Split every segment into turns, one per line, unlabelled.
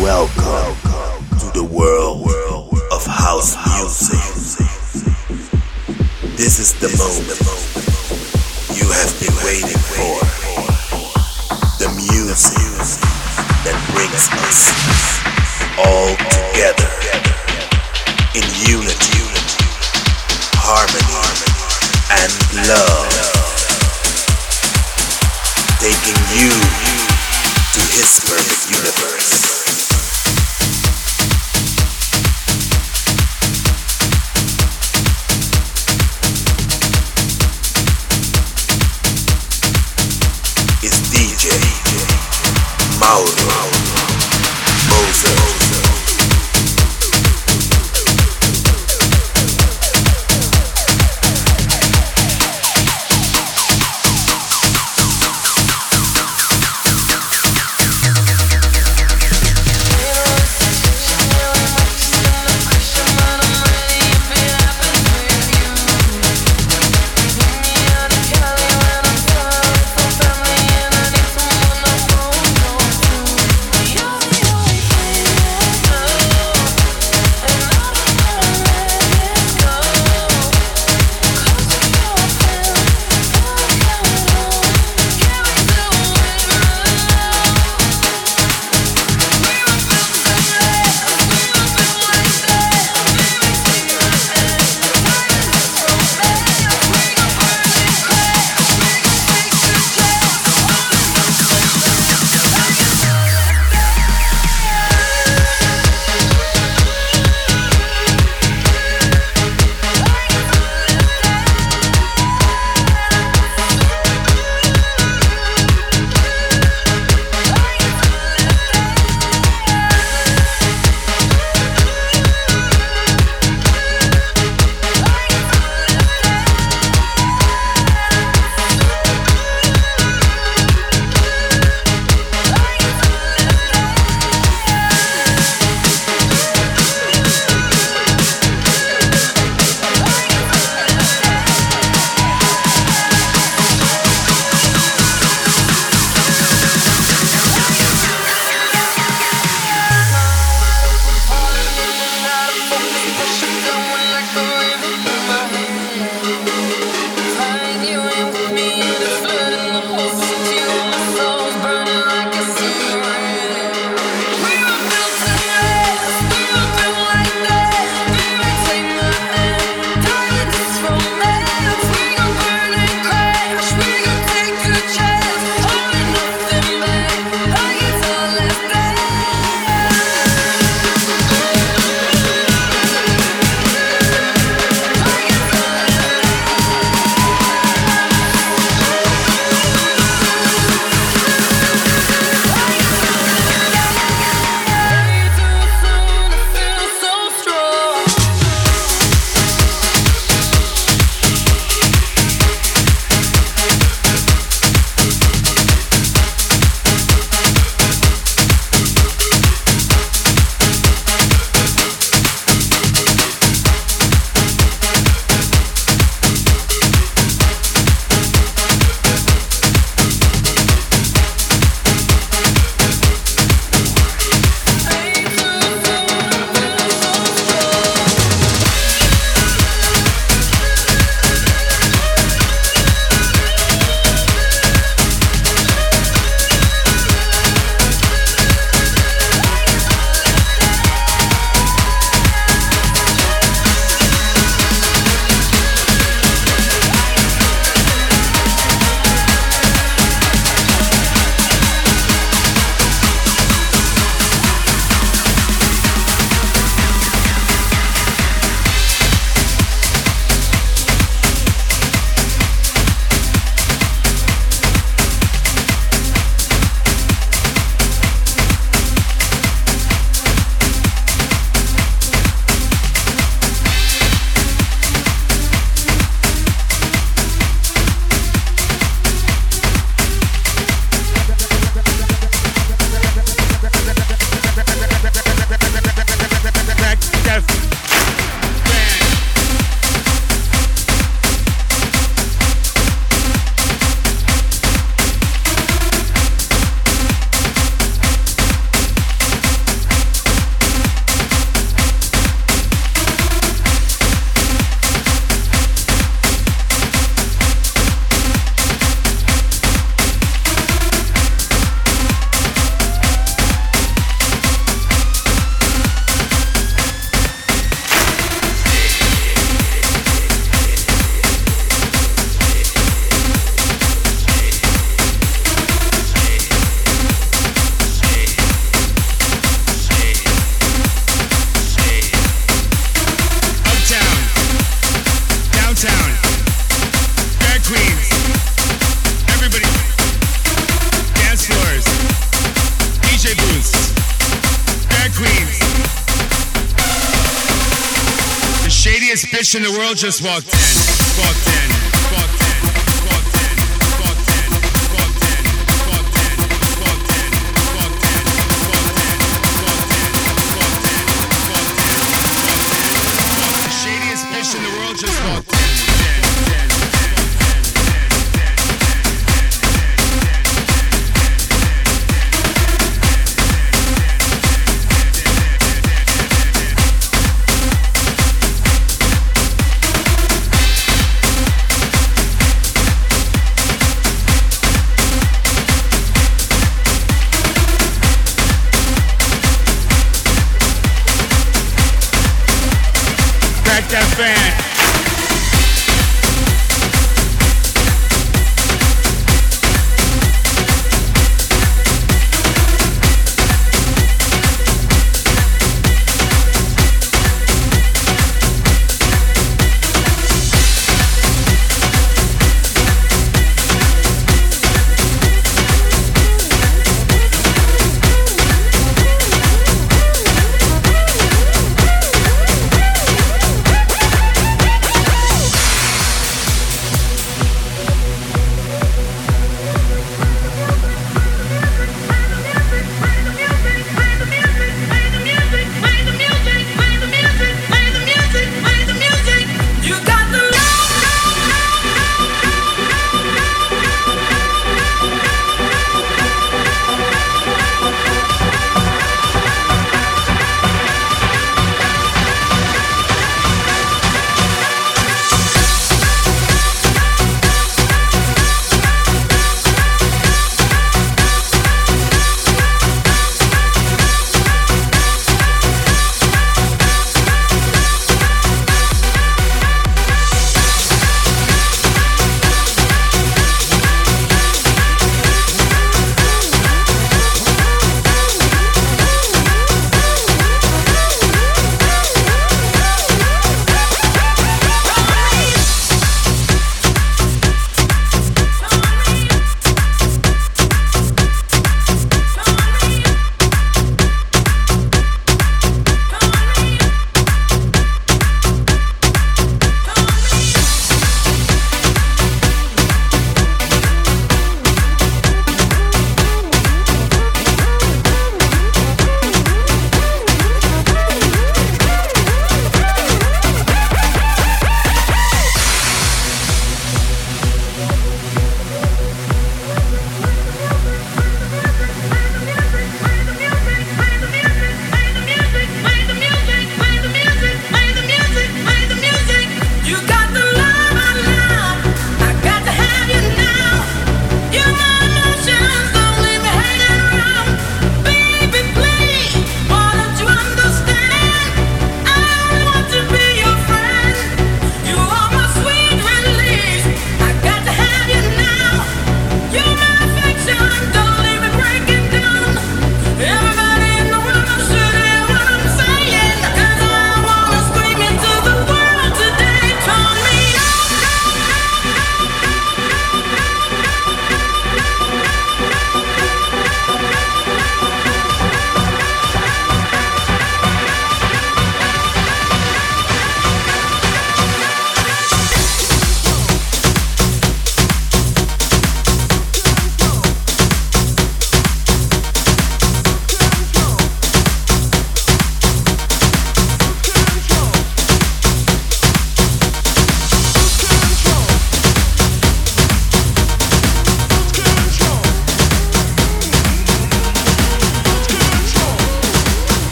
Welcome to the world of house music. This is the moment you have been waiting for. The music that brings us all together in unity, harmony, and love. Taking you to his perfect universe.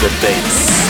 the
bass.